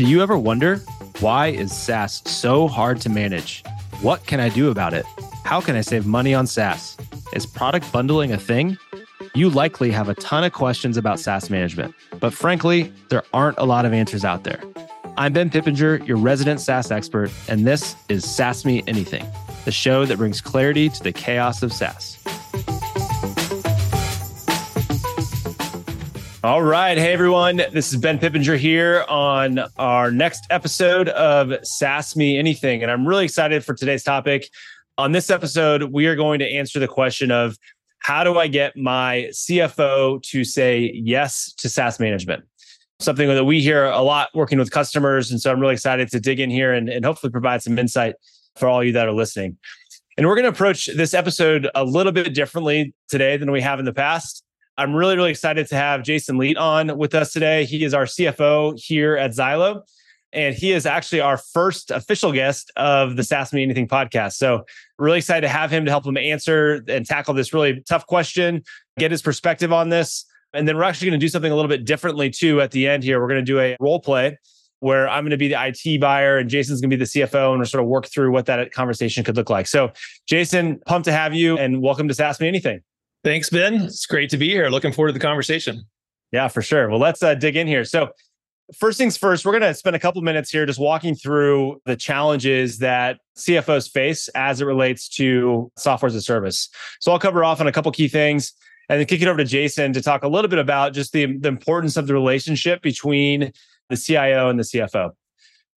Do you ever wonder why is SaaS so hard to manage? What can I do about it? How can I save money on SaaS? Is product bundling a thing? You likely have a ton of questions about SaaS management, but frankly, there aren't a lot of answers out there. I'm Ben Pippenger, your resident SaaS expert, and this is SaaS Me Anything, the show that brings clarity to the chaos of SaaS. All right. Hey, everyone. This is Ben Pippenger here on our next episode of SaaS Me Anything. And I'm really excited for today's topic. On this episode, we are going to answer the question of how do I get my CFO to say yes to SaaS management? Something that we hear a lot working with customers. And so I'm really excited to dig in here and, and hopefully provide some insight for all you that are listening. And we're going to approach this episode a little bit differently today than we have in the past. I'm really, really excited to have Jason Leet on with us today. He is our CFO here at Zylo, and he is actually our first official guest of the SaaS Me Anything podcast. So, really excited to have him to help him answer and tackle this really tough question, get his perspective on this. And then we're actually going to do something a little bit differently too at the end here. We're going to do a role play where I'm going to be the IT buyer and Jason's going to be the CFO and we'll sort of work through what that conversation could look like. So, Jason, pumped to have you and welcome to SaaS Me Anything. Thanks, Ben. It's great to be here. Looking forward to the conversation. Yeah, for sure. Well, let's uh, dig in here. So, first things first, we're going to spend a couple minutes here just walking through the challenges that CFOs face as it relates to software as a service. So, I'll cover off on a couple key things and then kick it over to Jason to talk a little bit about just the, the importance of the relationship between the CIO and the CFO.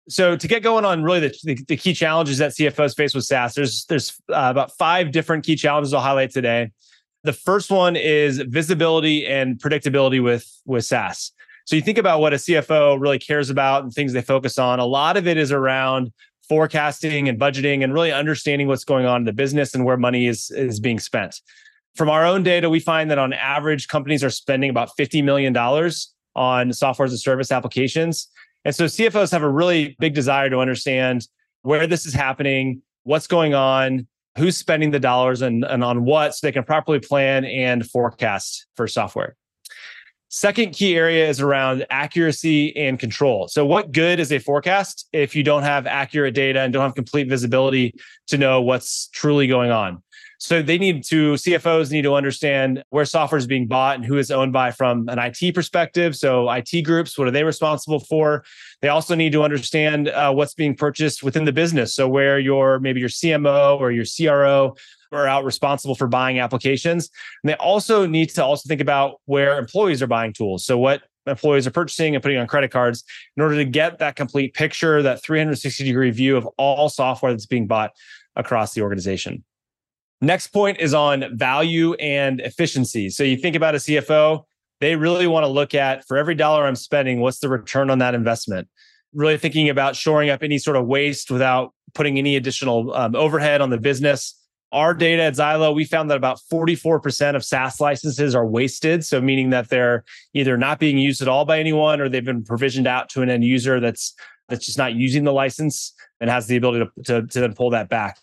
So to get going on really the, the, the key challenges that CFOs face with SaaS, there's there's uh, about five different key challenges I'll highlight today. The first one is visibility and predictability with with SaaS. So you think about what a CFO really cares about and things they focus on. A lot of it is around forecasting and budgeting and really understanding what's going on in the business and where money is is being spent. From our own data, we find that on average, companies are spending about $50 million on software as a service applications. And so CFOs have a really big desire to understand where this is happening, what's going on, who's spending the dollars and, and on what so they can properly plan and forecast for software. Second key area is around accuracy and control. So, what good is a forecast if you don't have accurate data and don't have complete visibility to know what's truly going on? So they need to CFOs need to understand where software is being bought and who is owned by from an IT perspective. So IT groups, what are they responsible for? They also need to understand uh, what's being purchased within the business. So where your maybe your CMO or your CRO are out responsible for buying applications. And they also need to also think about where employees are buying tools. So what employees are purchasing and putting on credit cards in order to get that complete picture, that 360 degree view of all software that's being bought across the organization. Next point is on value and efficiency. So you think about a CFO, they really want to look at for every dollar I'm spending, what's the return on that investment? Really thinking about shoring up any sort of waste without putting any additional um, overhead on the business. Our data at Zylo, we found that about 44% of SaaS licenses are wasted. So, meaning that they're either not being used at all by anyone or they've been provisioned out to an end user that's that's just not using the license and has the ability to, to, to then pull that back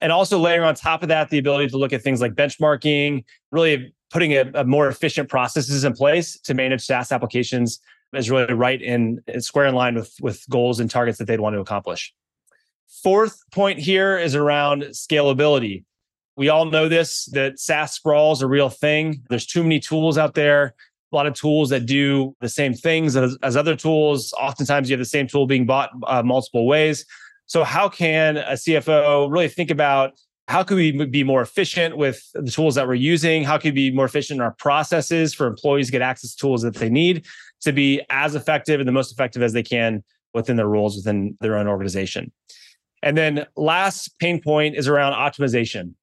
and also layering on top of that the ability to look at things like benchmarking really putting a, a, more efficient processes in place to manage SaaS applications is really right in, square in line with with goals and targets that they'd want to accomplish. Fourth point here is around scalability. We all know this that SaaS sprawl is a real thing. There's too many tools out there. A lot of tools that do the same things as, as other tools. Oftentimes, you have the same tool being bought uh, multiple ways. So, how can a CFO really think about how can we be more efficient with the tools that we're using? How can we be more efficient in our processes for employees to get access to tools that they need to be as effective and the most effective as they can within their roles within their own organization? And then last pain point is around optimization.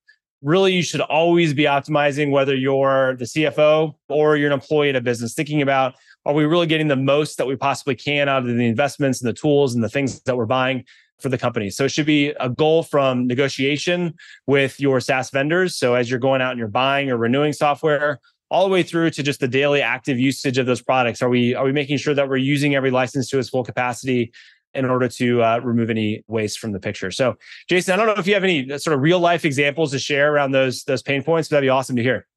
Really, you should always be optimizing whether you're the CFO or you're an employee at a business, thinking about are we really getting the most that we possibly can out of the investments and the tools and the things that we're buying for the company. So it should be a goal from negotiation with your SaaS vendors. So as you're going out and you're buying or renewing software, all the way through to just the daily active usage of those products. Are we are we making sure that we're using every license to its full capacity in order to uh, remove any waste from the picture? So, Jason, I don't know if you have any sort of real life examples to share around those those pain points. But that'd be awesome to hear.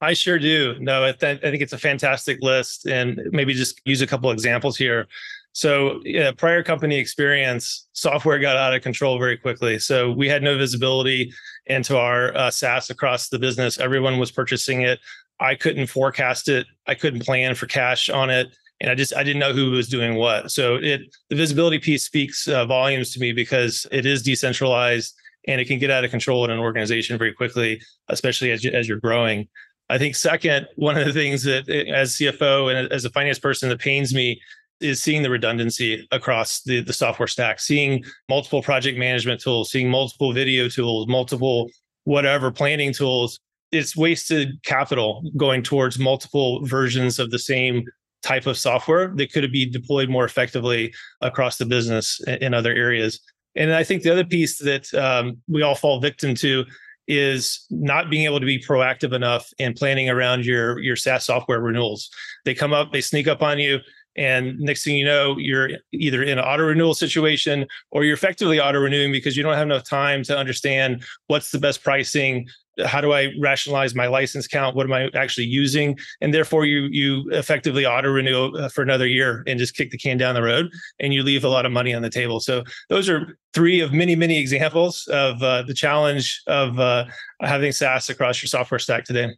I sure do. No, I, th- I think it's a fantastic list, and maybe just use a couple examples here. So, yeah, prior company experience, software got out of control very quickly. So, we had no visibility into our uh, SaaS across the business. Everyone was purchasing it. I couldn't forecast it. I couldn't plan for cash on it, and I just I didn't know who was doing what. So, it the visibility piece speaks uh, volumes to me because it is decentralized and it can get out of control in an organization very quickly, especially as you, as you're growing. I think second, one of the things that as CFO and as a finance person that pains me is seeing the redundancy across the, the software stack, seeing multiple project management tools, seeing multiple video tools, multiple whatever planning tools. It's wasted capital going towards multiple versions of the same type of software that could be deployed more effectively across the business in other areas. And I think the other piece that um, we all fall victim to is not being able to be proactive enough in planning around your your SaaS software renewals. They come up, they sneak up on you, and next thing you know, you're either in an auto renewal situation or you're effectively auto renewing because you don't have enough time to understand what's the best pricing. How do I rationalize my license count? What am I actually using? And therefore, you you effectively auto renew uh, for another year and just kick the can down the road, and you leave a lot of money on the table. So those are three of many many examples of uh, the challenge of uh, having SaaS across your software stack today.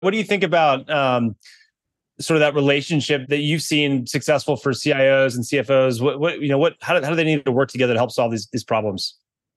What do you think about um, sort of that relationship that you've seen successful for CIOs and CFOs? What, what you know, what how do, how do they need to work together to help solve these these problems?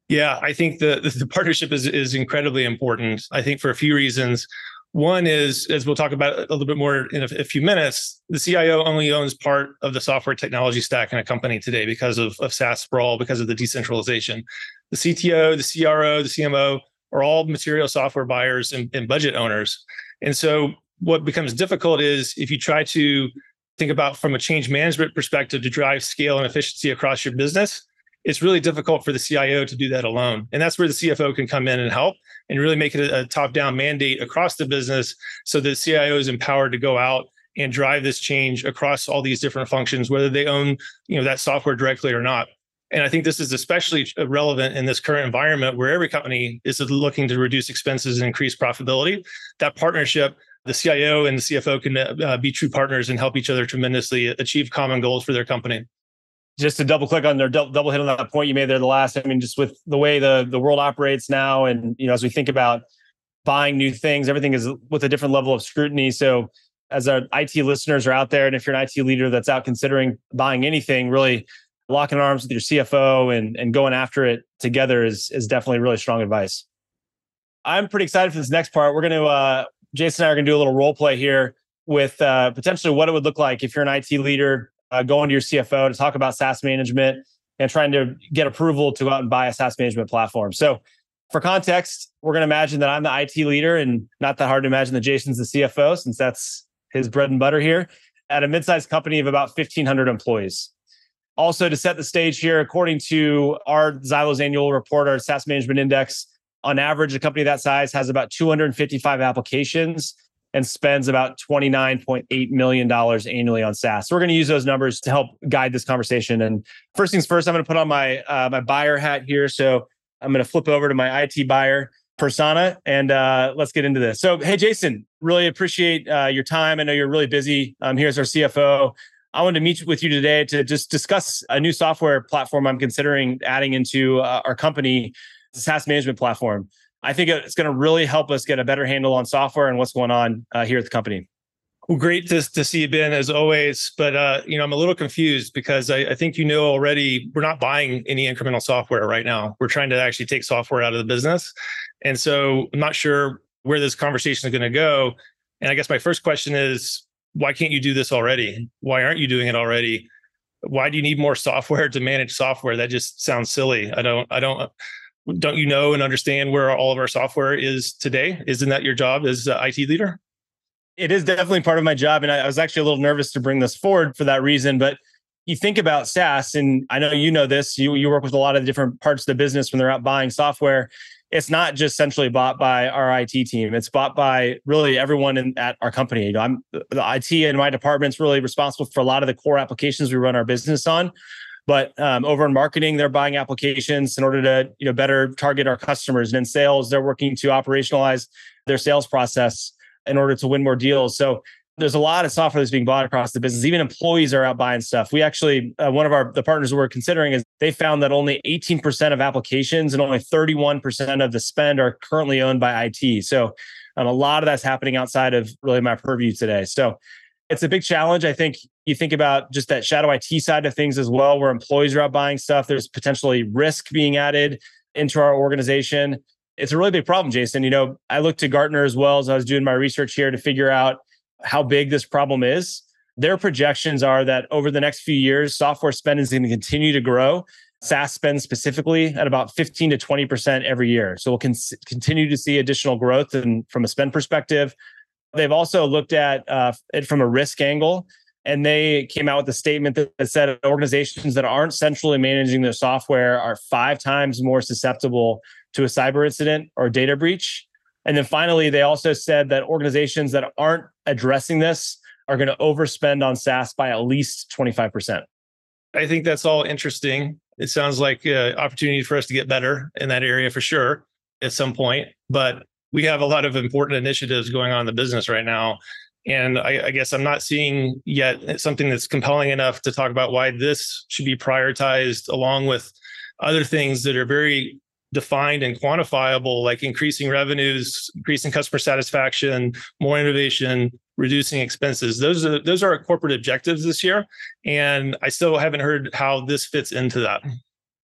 Yeah, I think the the partnership is is incredibly important. I think for a few reasons. One is, as we'll talk about a little bit more in a, a, few minutes, the CIO only owns part of the software technology stack in a company today because of, of SaaS sprawl, because of the decentralization. The CTO, the CRO, the CMO are all material software buyers and, and budget owners. And so what becomes difficult is if you try to think about from a change management perspective to drive scale and efficiency across your business, it's really difficult for the CIO to do that alone. And that's where the CFO can come in and help and really make it a, top down mandate across the business so the CIO is empowered to go out and drive this change across all these different functions, whether they own you know, that software directly or not. And I think this is especially relevant in this current environment where every company is looking to reduce expenses and increase profitability. That partnership the CIO and the CFO can uh, be true partners and help each other tremendously achieve common goals for their company. Just to double click on their double hit on that point you made there, the last. I mean, just with the way the the world operates now, and you know, as we think about buying new things, everything is with a different level of scrutiny. So, as our IT listeners are out there, and if you're an IT leader that's out considering buying anything, really locking arms with your CFO and and going after it together is is definitely really strong advice. I'm pretty excited for this next part. We're going to uh, Jason and I are going to do a little role play here with uh, potentially what it would look like if you're an IT leader uh, going to your CFO to talk about SaaS management and trying to get approval to go out and buy a SaaS management platform. So, for context, we're going to imagine that I'm the IT leader, and not that hard to imagine that Jason's the CFO, since that's his bread and butter here at a mid-sized company of about 1,500 employees. Also, to set the stage here, according to our Zylo's annual report, our SaaS Management Index, on average, a company that size has about 255 applications and spends about $29.8 million annually on SaaS. So we're going to use those numbers to help guide this conversation. And first things first, I'm going to put on my uh, my buyer hat here. So I'm going to flip over to my IT buyer persona and uh, let's get into this. So, hey, Jason, really appreciate uh, your time. I know you're really busy. Um, here's our CFO. I wanted to meet with you today to just discuss a new software platform I'm considering adding into uh, our company SaaS management platform. I think it's going to really help us get a better handle on software and what's going on uh, here at the company. Well, great to, to see you, Ben, as always. But uh, you know, I'm a little confused because I, I, think you know already we're not buying any incremental software right now. We're trying to actually take software out of the business, and so I'm not sure where this conversation is going to go. And I guess my first question is, why can't you do this already? Why aren't you doing it already? Why do you need more software to manage software? That just sounds silly. I don't. I don't don't you know and understand where all of our software is today? Isn't that your job as IT leader? It is definitely part of my job. And I, I was actually a little nervous to bring this forward for that reason. But you think about SaaS, and I know you know this, you, you work with a lot of different parts of the business when they're out buying software. It's not just centrally bought by our IT team. It's bought by really everyone in, at our company. You know, I'm the IT in my department's really responsible for a lot of the core applications we run our business on. But um, over in marketing, they're buying applications in order to you know better target our customers. And in sales, they're working to operationalize their sales process in order to win more deals. So there's a lot of software that's being bought across the business. Even employees are out buying stuff. We actually, uh, one of our the partners we're considering is they found that only 18% of applications and only 31% of the spend are currently owned by IT. So um, a lot of that's happening outside of really my purview today. So it's a big challenge. I think you think about just that shadow IT side of things as well, where employees are out buying stuff. There's potentially risk being added into our organization. It's a really big problem, Jason. You know, I looked to Gartner as well as I was doing my research here to figure out how big this problem is. Their projections are that over the next few years, software spend is going to continue to grow. SaaS spend specifically at about 15 to 20% every year. So we'll con- continue to see additional growth and from a spend perspective. They've also looked at uh, it from a risk angle, and they came out with a statement that, said organizations that aren't centrally managing their software are five times more susceptible to a cyber incident or data breach and then finally, they also said that organizations that aren't addressing this are going to overspend on SaaS by at least 25%. I think that's all interesting. It sounds like an opportunity for us to get better in that area for sure at some point. But we have a lot of important initiatives going on in the business right now. And I, I, guess I'm not seeing yet something that's compelling enough to talk about why this should be prioritized along with other things that are very defined and quantifiable, like increasing revenues, increasing customer satisfaction, more innovation, reducing expenses. Those are those are our corporate objectives this year, and I still haven't heard how this fits into that.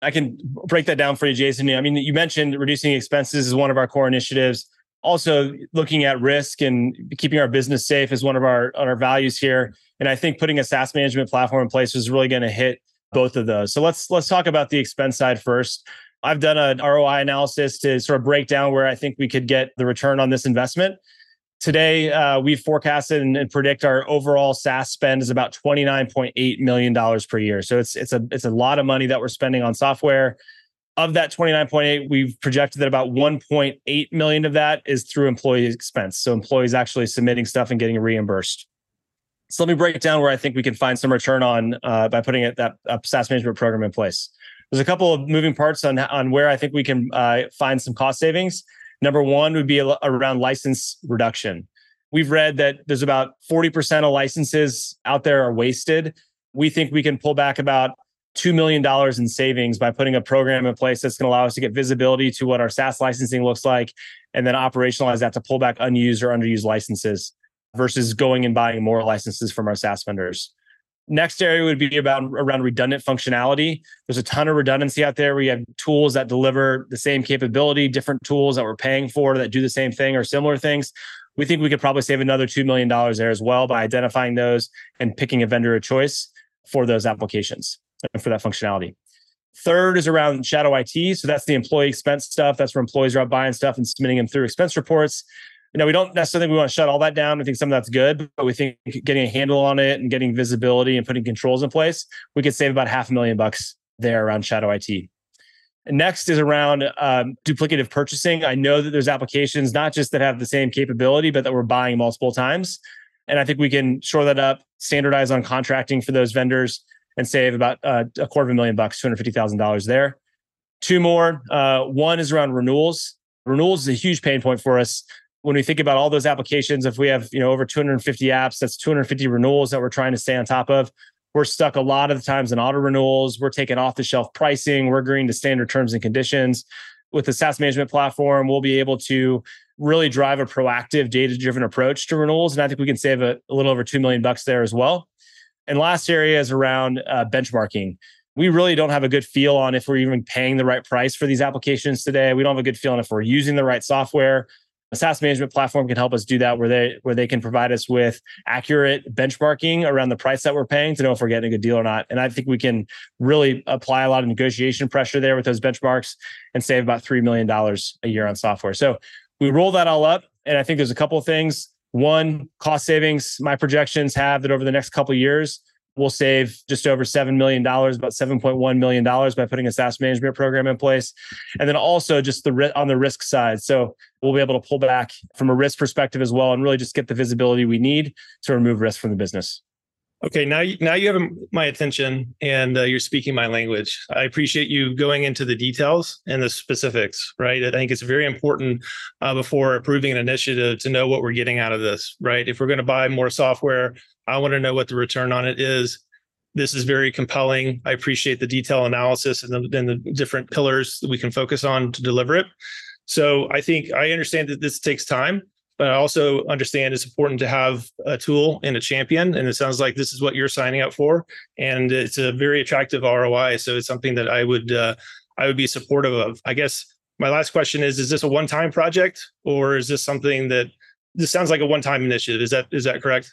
I can break that down for you, Jason. I mean, you mentioned reducing expenses is one of our core initiatives. Also, looking at risk and keeping our business safe is one of our our values here. And I think putting a SaaS management platform in place is really going to hit both of those. So let's let's talk about the expense side first. I've done an ROI analysis to sort of break down where I think we could get the return on this investment. Today, uh, we've forecasted and, and, predict our overall SaaS spend is about twenty nine point eight million dollars per year. So it's it's a it's a lot of money that we're spending on software. Of that twenty nine point eight, we've projected that about one point eight million of that is through employee expense. So employees actually submitting stuff and getting reimbursed. So let me break down where I think we can find some return on uh, by putting it, that a SaaS management program in place there's a couple of moving parts on on where I think we can uh, find some cost savings. Number one would be around license reduction. We've read that there's about 40% of licenses out there are wasted. We think we can pull back about $2 million in savings by putting a program in place that's going to allow us to get visibility to what our SaaS licensing looks like and then operationalize that to pull back unused or underused licenses versus going and buying more licenses from our SaaS vendors. Next area would be about around redundant functionality. There's a ton of redundancy out there. We have tools that deliver the same capability, different tools that we're paying for that do the same thing or similar things. We think we could probably save another $2 million there as well by identifying those and picking a vendor of choice for those applications and for that functionality. Third is around shadow IT. So that's the employee expense stuff. That's where employees are out buying stuff and submitting them through expense reports you know, we don't necessarily we want to shut all that down. We think some of that's good, but we think getting a handle on it and getting visibility and putting controls in place, we could save about half a million bucks there around shadow IT. Next is around um, duplicative purchasing. I know that there's applications not just that have the same capability, but that we're buying multiple times. And I think we can shore that up, standardize on contracting for those vendors, and save about uh, a quarter of a million bucks, two hundred fifty thousand dollars there. Two more. Uh, one is around renewals. Renewals is a huge pain point for us when we think about all those applications, if we have you know over 250 apps, that's 250 renewals that we're trying to stay on top of. We're stuck a lot of the times in auto renewals. We're taking off the shelf pricing. We're agreeing to standard terms and conditions. With the SaaS management platform, we'll be able to really drive a proactive, data driven approach to renewals, and I think we can save a, a, little over two million bucks there as well. And last area is around uh, benchmarking we really don't have a good feel on if we're even paying the right price for these applications today. We don't have a good feeling if we're using the right software a SaaS management platform can help us do that where they where they can provide us with accurate benchmarking around the price that we're paying to know if we're getting a good deal or not. And I think we can really apply a lot of negotiation pressure there with those benchmarks and save about $3 million a year on software. So we roll that all up. And I think there's a couple of things. One, cost savings. My projections have that over the next couple of years, we'll save just over $7 million, about $7.1 million by putting a SaaS management program in place. And then also just the on the risk side. So we'll be able to pull back from a risk perspective as well and really just get the visibility we need to remove risk from the business. Okay, now you, now you have my attention and uh, you're speaking my language. I appreciate you going into the details and the specifics, right? I think it's very important uh, before approving an initiative to know what we're getting out of this, right? If we're going to buy more software, I want to know what the return on it is. This is very compelling. I appreciate the detail analysis and the, and the different pillars that we can focus on to deliver it. So I think I understand that this takes time but I also understand it's important to have a tool and a champion. And it sounds like this is what you're signing up for, and it's a very attractive ROI. So it's something that I would uh, I would be supportive of. I guess my last question is: Is this a one-time project, or is this something that this sounds like a one-time initiative? Is that is that correct?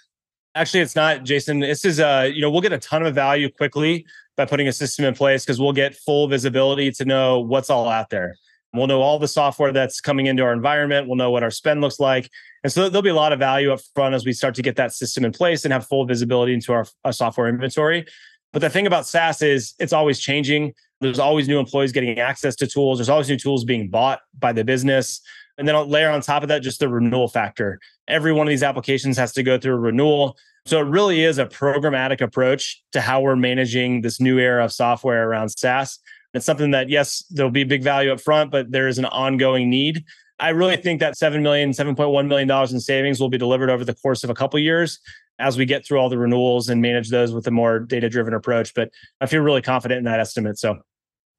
Actually, it's not, Jason. This is uh, you know, we'll get a ton of value quickly by putting a system in place because we'll get full visibility to know what's all out there. We'll know all the software that's coming into our environment. We'll know what our spend looks like. And so there'll be a lot of value up front as we start to get that system in place and have full visibility into our, our software inventory. But the thing about SaaS is it's always changing. There's always new employees getting access to tools. There's always new tools being bought by the business. And then I'll layer on top of that just the renewal factor. Every one of these applications has to go through a renewal. So it really is a programmatic approach to how we're managing this new era of software around SaaS. It's something that, yes, there'll be big value up front, but there is an ongoing need. I really think that $7 million, $7.1 million in savings will be delivered over the course of a couple of years as we get through all the renewals and manage those with a more data driven approach. But I feel really confident in that estimate. So,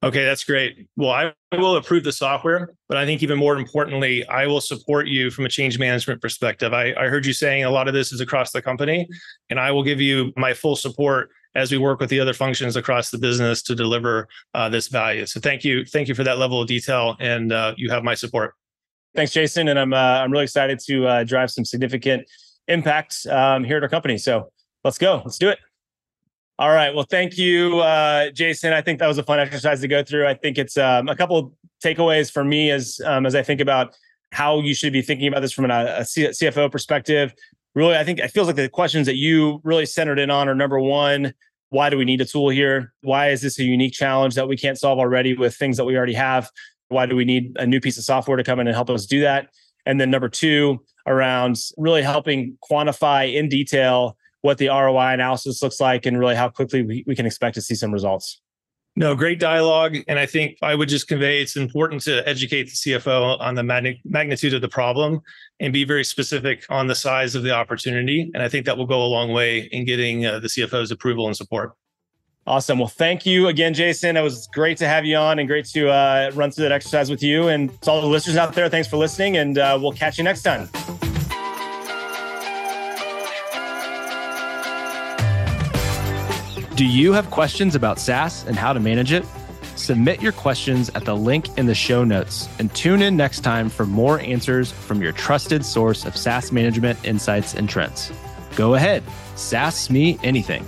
okay, that's great. Well, I will approve the software, but I think even more importantly, I will support you from a change management perspective. I, I heard you saying a lot of this is across the company, and I will give you my full support as we work with the other functions across the business to deliver uh, this value. So thank you, thank you for that level of detail, and uh, you have my support. Thanks, Jason, and I'm uh, I'm really excited to uh, drive some significant impact um, here at our company. So let's go, let's do it. All right. Well, thank you, uh, Jason. I think that was a fun exercise to go through. I think it's um, a couple takeaways for me as um, as I think about how you should be thinking about this from an, a CFO perspective really, I think it feels like the questions that you really centered in on are number one, why do we need a tool here? Why is this a unique challenge that we can't solve already with things that we already have? Why do we need a new piece of software to come in and help us do that? And then number two, around really helping quantify in detail what the ROI analysis looks like and really how quickly we, we can expect to see some results. No, great dialogue. And I think I would just convey it's important to educate the CFO on the magnitude of the problem and be very specific on the size of the opportunity. And I think that will go a long way in getting uh, the CFO's approval and support. Awesome. Well, thank you again, Jason. It was great to have you on and great to uh, run through that exercise with you. And to all the listeners out there, thanks for listening. And uh, we'll catch you next time. Do you have questions about SaaS and how to manage it? Submit your questions at the link in the show notes and tune in next time for more answers from your trusted source of SaaS management insights and trends. Go ahead, SaaS me anything.